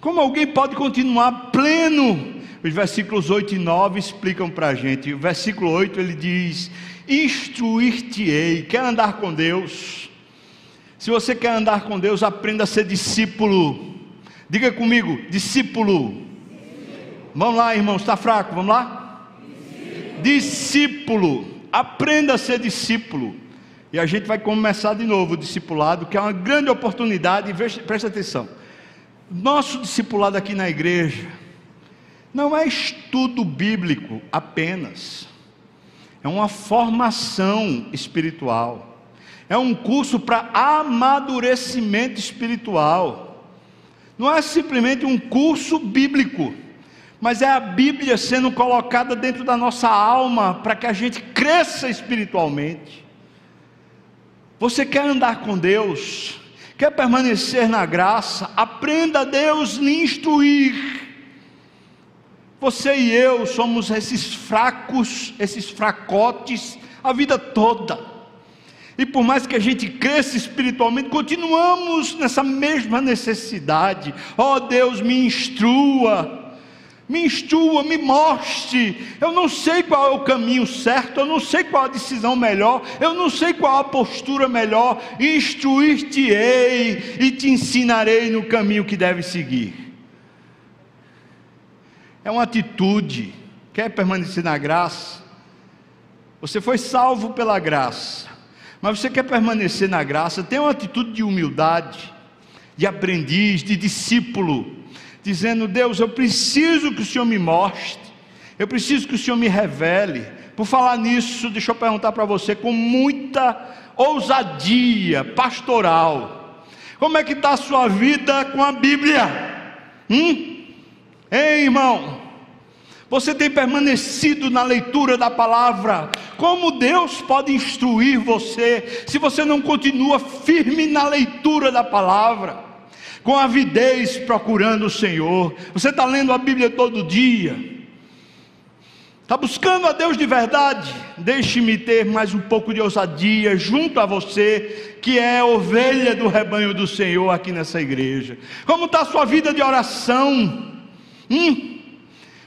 Como alguém pode continuar pleno os versículos 8 e 9 explicam para a gente. O versículo 8 ele diz: Instruir-te-ei. Quer andar com Deus? Se você quer andar com Deus, aprenda a ser discípulo. Diga comigo, discípulo. Vamos lá, irmãos, está fraco? Vamos lá? Discípulo. discípulo. Aprenda a ser discípulo. E a gente vai começar de novo o discipulado, que é uma grande oportunidade. Preste atenção. Nosso discipulado aqui na igreja não é estudo bíblico apenas, é uma formação espiritual, é um curso para amadurecimento espiritual, não é simplesmente um curso bíblico, mas é a Bíblia sendo colocada dentro da nossa alma para que a gente cresça espiritualmente. Você quer andar com Deus, quer permanecer na graça, aprenda a Deus lhe instruir você e eu somos esses fracos, esses fracotes, a vida toda. E por mais que a gente cresça espiritualmente, continuamos nessa mesma necessidade. Oh, Deus, me instrua. Me instrua, me mostre. Eu não sei qual é o caminho certo, eu não sei qual a decisão melhor, eu não sei qual a postura melhor. Instruir-te-ei e te ensinarei no caminho que deve seguir. É uma atitude. Quer permanecer na graça? Você foi salvo pela graça, mas você quer permanecer na graça? Tem uma atitude de humildade, de aprendiz, de discípulo dizendo: Deus, eu preciso que o Senhor me mostre, eu preciso que o Senhor me revele. Por falar nisso, deixa eu perguntar para você com muita ousadia pastoral: como é que está a sua vida com a Bíblia? Hum? Ei, irmão, você tem permanecido na leitura da palavra? Como Deus pode instruir você se você não continua firme na leitura da palavra? com avidez procurando o Senhor. Você está lendo a Bíblia todo dia. Está buscando a Deus de verdade? Deixe-me ter mais um pouco de ousadia junto a você, que é ovelha do rebanho do Senhor aqui nessa igreja. Como está a sua vida de oração? Hum?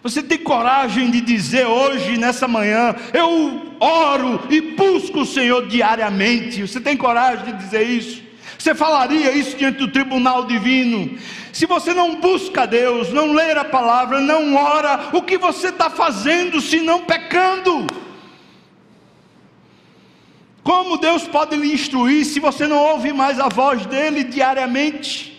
Você tem coragem de dizer hoje, nessa manhã, eu oro e busco o Senhor diariamente? Você tem coragem de dizer isso? Você falaria isso diante do tribunal divino? Se você não busca Deus, não ler a palavra, não ora, o que você está fazendo se não pecando? Como Deus pode lhe instruir se você não ouve mais a voz dele diariamente?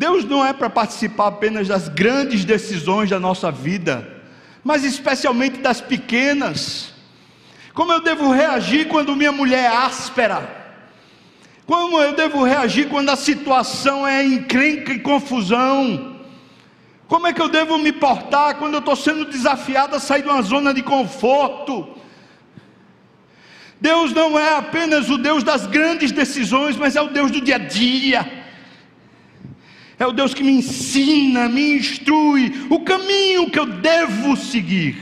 Deus não é para participar apenas das grandes decisões da nossa vida, mas especialmente das pequenas. Como eu devo reagir quando minha mulher é áspera? Como eu devo reagir quando a situação é encrenca e confusão? Como é que eu devo me portar quando eu estou sendo desafiado a sair de uma zona de conforto? Deus não é apenas o Deus das grandes decisões, mas é o Deus do dia a dia. É o Deus que me ensina, me instrui o caminho que eu devo seguir.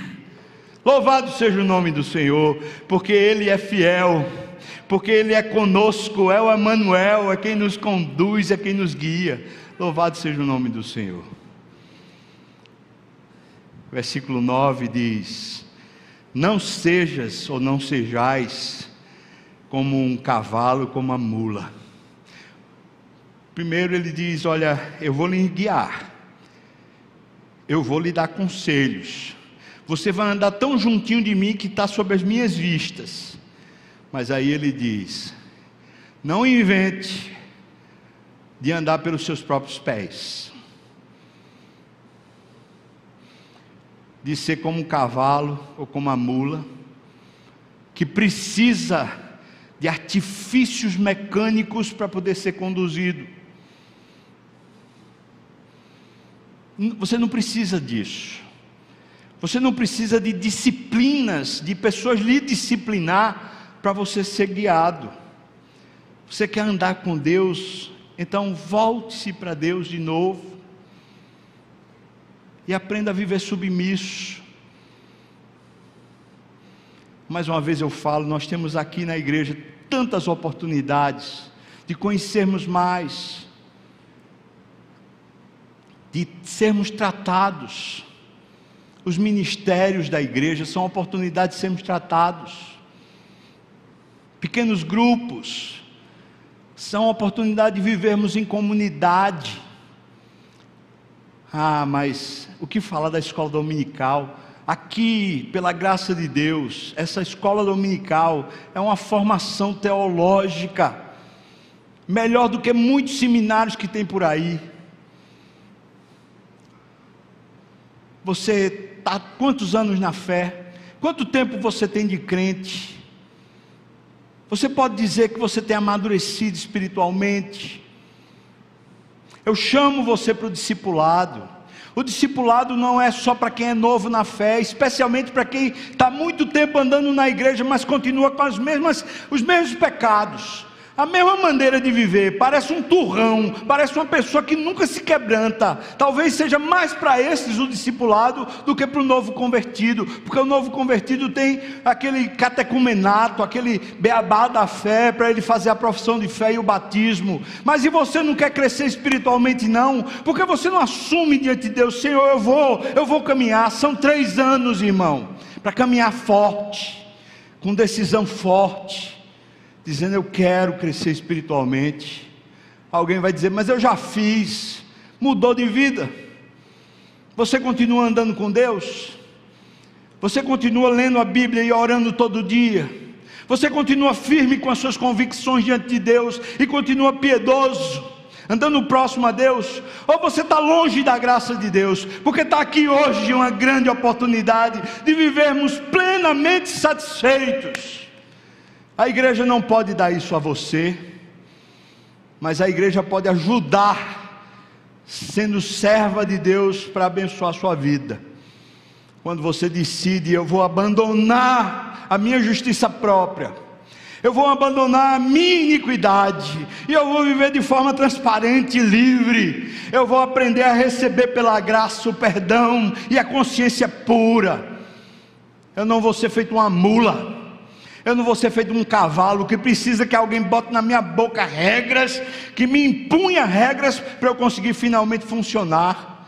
Louvado seja o nome do Senhor, porque Ele é fiel, porque Ele é conosco, é o Emanuel, é quem nos conduz, é quem nos guia. Louvado seja o nome do Senhor. Versículo 9 diz: Não sejas ou não sejais como um cavalo, como a mula. Primeiro ele diz: Olha, eu vou lhe guiar, eu vou lhe dar conselhos, você vai andar tão juntinho de mim que está sob as minhas vistas. Mas aí ele diz: Não invente de andar pelos seus próprios pés, de ser como um cavalo ou como uma mula, que precisa de artifícios mecânicos para poder ser conduzido. Você não precisa disso. Você não precisa de disciplinas, de pessoas lhe disciplinar para você ser guiado. Você quer andar com Deus? Então volte-se para Deus de novo e aprenda a viver submisso. Mais uma vez eu falo, nós temos aqui na igreja tantas oportunidades de conhecermos mais, de sermos tratados os ministérios da igreja são oportunidades de sermos tratados. Pequenos grupos são oportunidade de vivermos em comunidade. Ah, mas o que falar da escola dominical? Aqui, pela graça de Deus, essa escola dominical é uma formação teológica, melhor do que muitos seminários que tem por aí. Você está quantos anos na fé? Quanto tempo você tem de crente? Você pode dizer que você tem amadurecido espiritualmente? Eu chamo você para o discipulado. O discipulado não é só para quem é novo na fé, especialmente para quem está muito tempo andando na igreja, mas continua com as mesmas, os mesmos pecados, A mesma maneira de viver, parece um turrão, parece uma pessoa que nunca se quebranta. Talvez seja mais para esses o discipulado do que para o novo convertido, porque o novo convertido tem aquele catecumenato, aquele beabá da fé para ele fazer a profissão de fé e o batismo. Mas e você não quer crescer espiritualmente, não? Porque você não assume diante de Deus, Senhor, eu vou, eu vou caminhar. São três anos, irmão, para caminhar forte, com decisão forte dizendo eu quero crescer espiritualmente. Alguém vai dizer, mas eu já fiz, mudou de vida. Você continua andando com Deus? Você continua lendo a Bíblia e orando todo dia? Você continua firme com as suas convicções diante de Deus e continua piedoso, andando próximo a Deus? Ou você está longe da graça de Deus, porque está aqui hoje uma grande oportunidade de vivermos plenamente satisfeitos? A igreja não pode dar isso a você, mas a igreja pode ajudar, sendo serva de Deus para abençoar a sua vida. Quando você decide, eu vou abandonar a minha justiça própria, eu vou abandonar a minha iniquidade, e eu vou viver de forma transparente e livre, eu vou aprender a receber pela graça o perdão e a consciência pura. Eu não vou ser feito uma mula eu não vou ser feito um cavalo que precisa que alguém bote na minha boca regras, que me impunha regras para eu conseguir finalmente funcionar.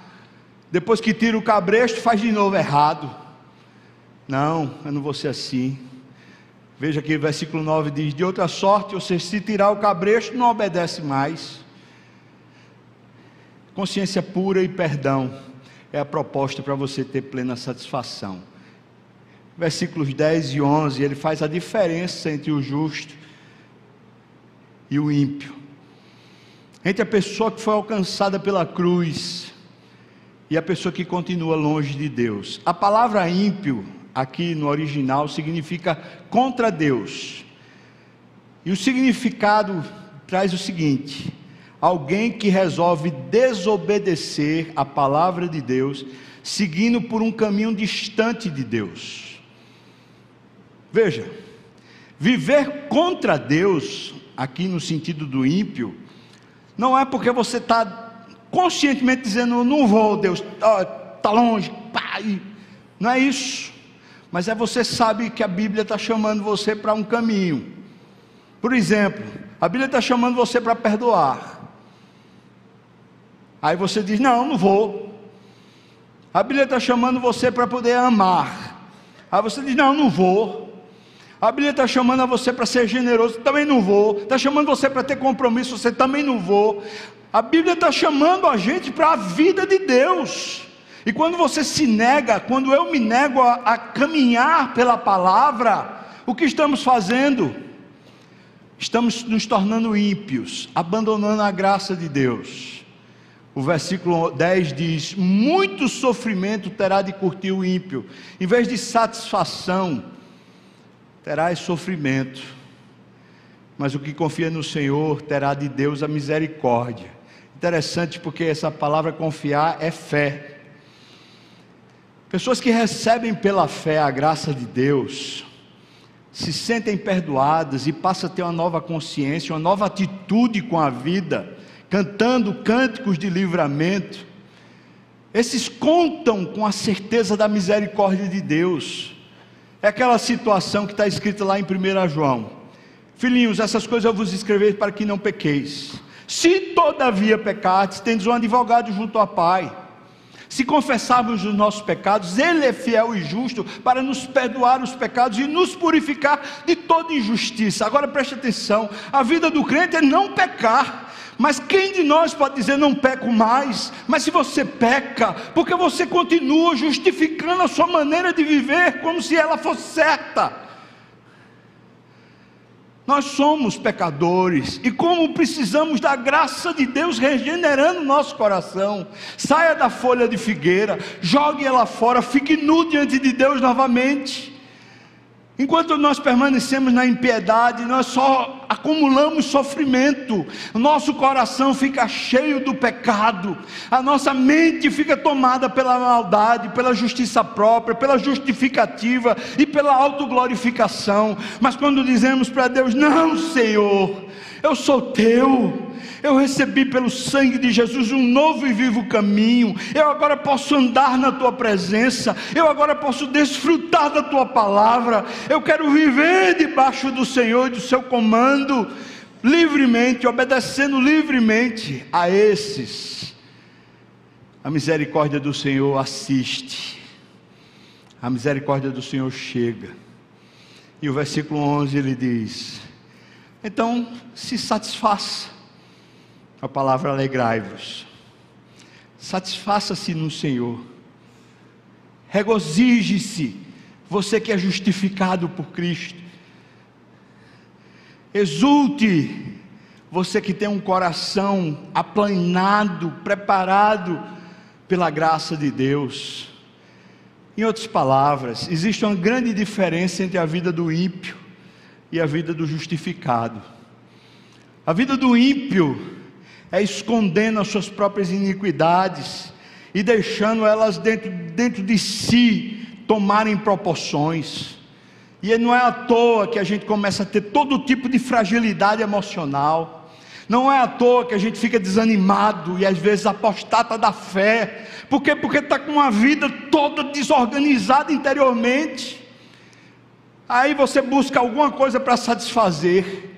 Depois que tira o cabresto, faz de novo errado. Não, eu não vou ser assim. Veja que o versículo 9 diz: De outra sorte, você se tirar o cabresto, não obedece mais. Consciência pura e perdão é a proposta para você ter plena satisfação versículos 10 e 11, ele faz a diferença entre o justo e o ímpio, entre a pessoa que foi alcançada pela cruz e a pessoa que continua longe de Deus. A palavra ímpio, aqui no original, significa contra Deus, e o significado traz o seguinte: alguém que resolve desobedecer a palavra de Deus, seguindo por um caminho distante de Deus. Veja, viver contra Deus, aqui no sentido do ímpio, não é porque você está conscientemente dizendo, não vou, Deus, está longe, pai. Não é isso. Mas é você sabe que a Bíblia está chamando você para um caminho. Por exemplo, a Bíblia está chamando você para perdoar. Aí você diz: Não, não vou. A Bíblia está chamando você para poder amar. Aí você diz: Não, não vou. A Bíblia está chamando a você para ser generoso, também não vou. Está chamando você para ter compromisso, você também não vou. A Bíblia está chamando a gente para a vida de Deus. E quando você se nega, quando eu me nego a, a caminhar pela palavra, o que estamos fazendo? Estamos nos tornando ímpios, abandonando a graça de Deus. O versículo 10 diz: Muito sofrimento terá de curtir o ímpio, em vez de satisfação terás sofrimento, mas o que confia no Senhor terá de Deus a misericórdia. Interessante porque essa palavra confiar é fé. Pessoas que recebem pela fé a graça de Deus, se sentem perdoadas e passam a ter uma nova consciência, uma nova atitude com a vida, cantando cânticos de livramento. Esses contam com a certeza da misericórdia de Deus. É aquela situação que está escrita lá em 1 João: Filhinhos, essas coisas eu vos escrever para que não pequeis. Se todavia pecates, tendes um advogado junto ao Pai. Se confessarmos os nossos pecados, Ele é fiel e justo para nos perdoar os pecados e nos purificar de toda injustiça. Agora preste atenção: a vida do crente é não pecar. Mas quem de nós pode dizer não peco mais? Mas se você peca, porque você continua justificando a sua maneira de viver como se ela fosse certa. Nós somos pecadores e como precisamos da graça de Deus regenerando nosso coração. Saia da folha de figueira, jogue ela fora, fique nu diante de Deus novamente. Enquanto nós permanecemos na impiedade, nós só acumulamos sofrimento, nosso coração fica cheio do pecado, a nossa mente fica tomada pela maldade, pela justiça própria, pela justificativa e pela autoglorificação. Mas quando dizemos para Deus: Não, Senhor, eu sou teu, eu recebi pelo sangue de Jesus um novo e vivo caminho. Eu agora posso andar na tua presença. Eu agora posso desfrutar da tua palavra. Eu quero viver debaixo do Senhor e do seu comando, livremente, obedecendo livremente a esses. A misericórdia do Senhor assiste. A misericórdia do Senhor chega. E o versículo 11 ele diz: Então se satisfaça a palavra alegrai-vos. Satisfaça-se no Senhor. Regozije-se, você que é justificado por Cristo. Exulte, você que tem um coração aplanado, preparado pela graça de Deus. Em outras palavras, existe uma grande diferença entre a vida do ímpio e a vida do justificado. A vida do ímpio é escondendo as suas próprias iniquidades e deixando elas dentro, dentro de si tomarem proporções. E não é à toa que a gente começa a ter todo tipo de fragilidade emocional. Não é à toa que a gente fica desanimado e às vezes apostata da fé. Por quê? Porque está com uma vida toda desorganizada interiormente. Aí você busca alguma coisa para satisfazer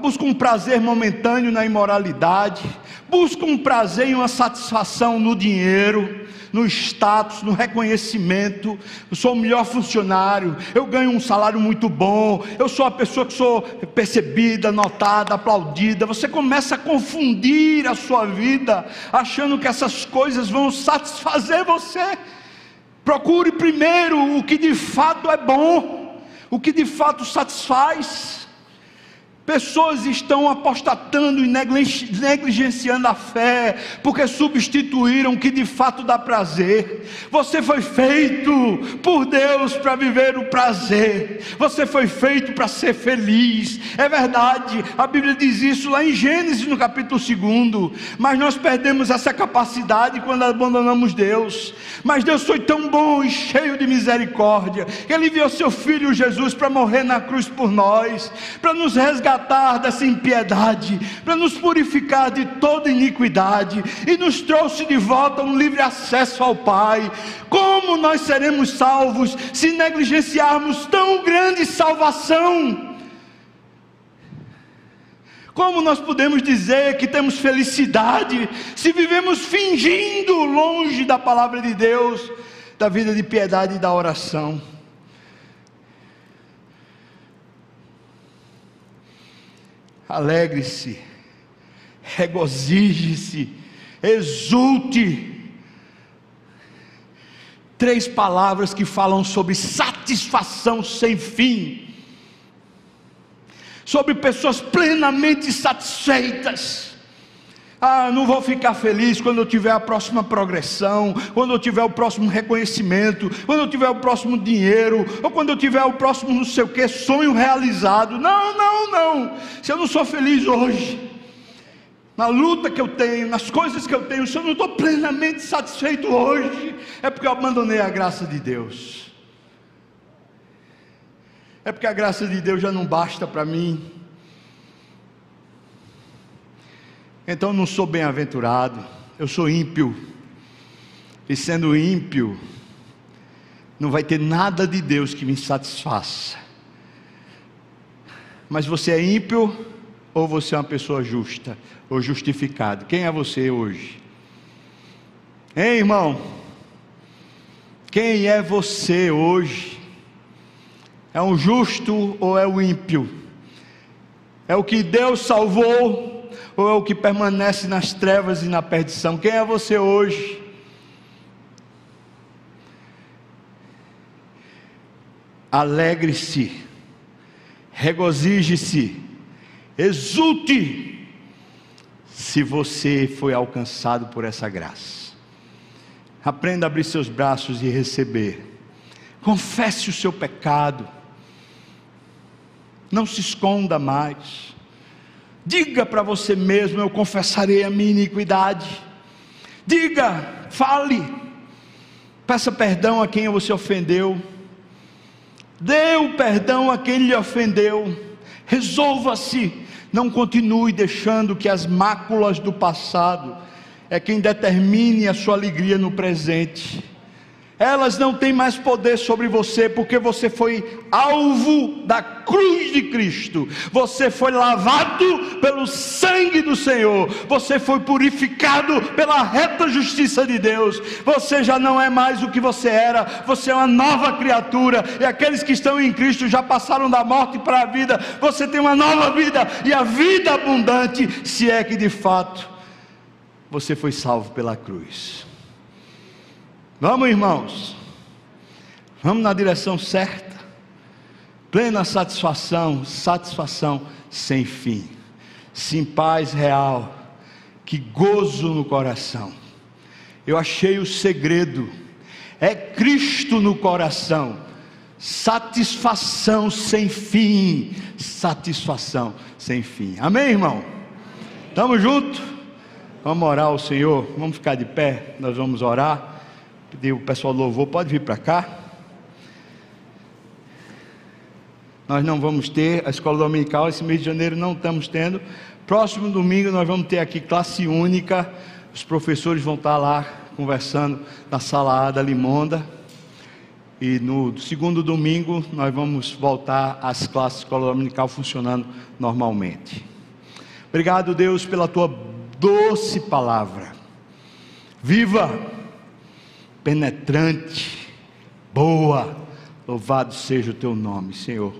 busca um prazer momentâneo na imoralidade, busca um prazer e uma satisfação no dinheiro, no status, no reconhecimento. Eu sou o melhor funcionário, eu ganho um salário muito bom, eu sou a pessoa que sou percebida, notada, aplaudida. Você começa a confundir a sua vida, achando que essas coisas vão satisfazer você. Procure primeiro o que de fato é bom, o que de fato satisfaz. Pessoas estão apostatando e negligenciando a fé, porque substituíram o que de fato dá prazer. Você foi feito por Deus para viver o prazer, você foi feito para ser feliz. É verdade, a Bíblia diz isso lá em Gênesis, no capítulo 2. Mas nós perdemos essa capacidade quando abandonamos Deus. Mas Deus foi tão bom e cheio de misericórdia, que Ele enviou seu Filho Jesus para morrer na cruz por nós, para nos resgatar resgatar dessa impiedade, para nos purificar de toda iniquidade e nos trouxe de volta um livre acesso ao Pai. Como nós seremos salvos se negligenciarmos tão grande salvação? Como nós podemos dizer que temos felicidade se vivemos fingindo longe da palavra de Deus, da vida de piedade e da oração? Alegre-se, regozije-se, exulte. Três palavras que falam sobre satisfação sem fim, sobre pessoas plenamente satisfeitas. Ah, não vou ficar feliz quando eu tiver a próxima progressão, quando eu tiver o próximo reconhecimento, quando eu tiver o próximo dinheiro, ou quando eu tiver o próximo não sei o que, sonho realizado. Não, não, não. Se eu não sou feliz hoje, na luta que eu tenho, nas coisas que eu tenho, se eu não estou plenamente satisfeito hoje, é porque eu abandonei a graça de Deus. É porque a graça de Deus já não basta para mim. Então não sou bem-aventurado, eu sou ímpio. E sendo ímpio, não vai ter nada de Deus que me satisfaça. Mas você é ímpio ou você é uma pessoa justa ou justificado? Quem é você hoje? Hein, irmão? Quem é você hoje? É um justo ou é o ímpio? É o que Deus salvou ou é o que permanece nas trevas e na perdição? Quem é você hoje? Alegre-se, regozije-se, exulte, se você foi alcançado por essa graça. Aprenda a abrir seus braços e receber. Confesse o seu pecado. Não se esconda mais. Diga para você mesmo: Eu confessarei a minha iniquidade. Diga, fale. Peça perdão a quem você ofendeu. Dê o perdão a quem lhe ofendeu. Resolva-se. Não continue deixando que as máculas do passado é quem determine a sua alegria no presente elas não têm mais poder sobre você, porque você foi alvo da cruz de Cristo, você foi lavado pelo sangue do Senhor, você foi purificado pela reta justiça de Deus, você já não é mais o que você era, você é uma nova criatura, e aqueles que estão em Cristo já passaram da morte para a vida, você tem uma nova vida, e a vida abundante, se é que de fato você foi salvo pela cruz. Vamos, irmãos. Vamos na direção certa. Plena satisfação, satisfação sem fim. Sim, paz real. Que gozo no coração. Eu achei o segredo. É Cristo no coração. Satisfação sem fim. Satisfação sem fim. Amém, irmão? Estamos juntos? Vamos orar ao Senhor. Vamos ficar de pé. Nós vamos orar pedir o pessoal louvor, pode vir para cá. Nós não vamos ter a escola dominical, esse mês de janeiro não estamos tendo. Próximo domingo nós vamos ter aqui classe única. Os professores vão estar lá conversando na sala A da Limonda. E no segundo domingo nós vamos voltar às classes escola dominical funcionando normalmente. Obrigado, Deus, pela tua doce palavra. Viva! Penetrante, boa. Louvado seja o teu nome, Senhor.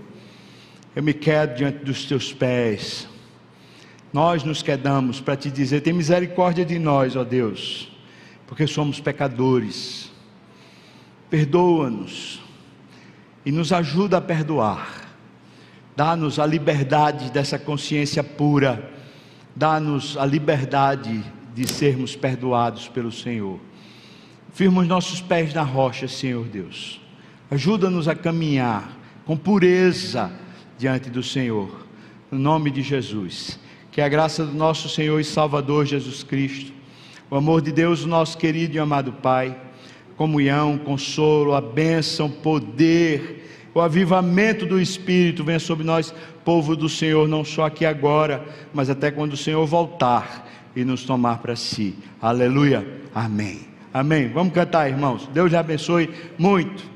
Eu me quedo diante dos teus pés. Nós nos quedamos para te dizer: tem misericórdia de nós, ó Deus, porque somos pecadores. Perdoa-nos e nos ajuda a perdoar. Dá-nos a liberdade dessa consciência pura. Dá-nos a liberdade de sermos perdoados pelo Senhor. Firma os nossos pés na rocha, Senhor Deus. Ajuda-nos a caminhar com pureza diante do Senhor. No nome de Jesus. Que a graça do nosso Senhor e Salvador Jesus Cristo, o amor de Deus, nosso querido e amado Pai, comunhão, consolo, a bênção, poder, o avivamento do Espírito venha sobre nós, povo do Senhor, não só aqui agora, mas até quando o Senhor voltar e nos tomar para si. Aleluia. Amém. Amém. Vamos cantar, irmãos. Deus lhe abençoe muito.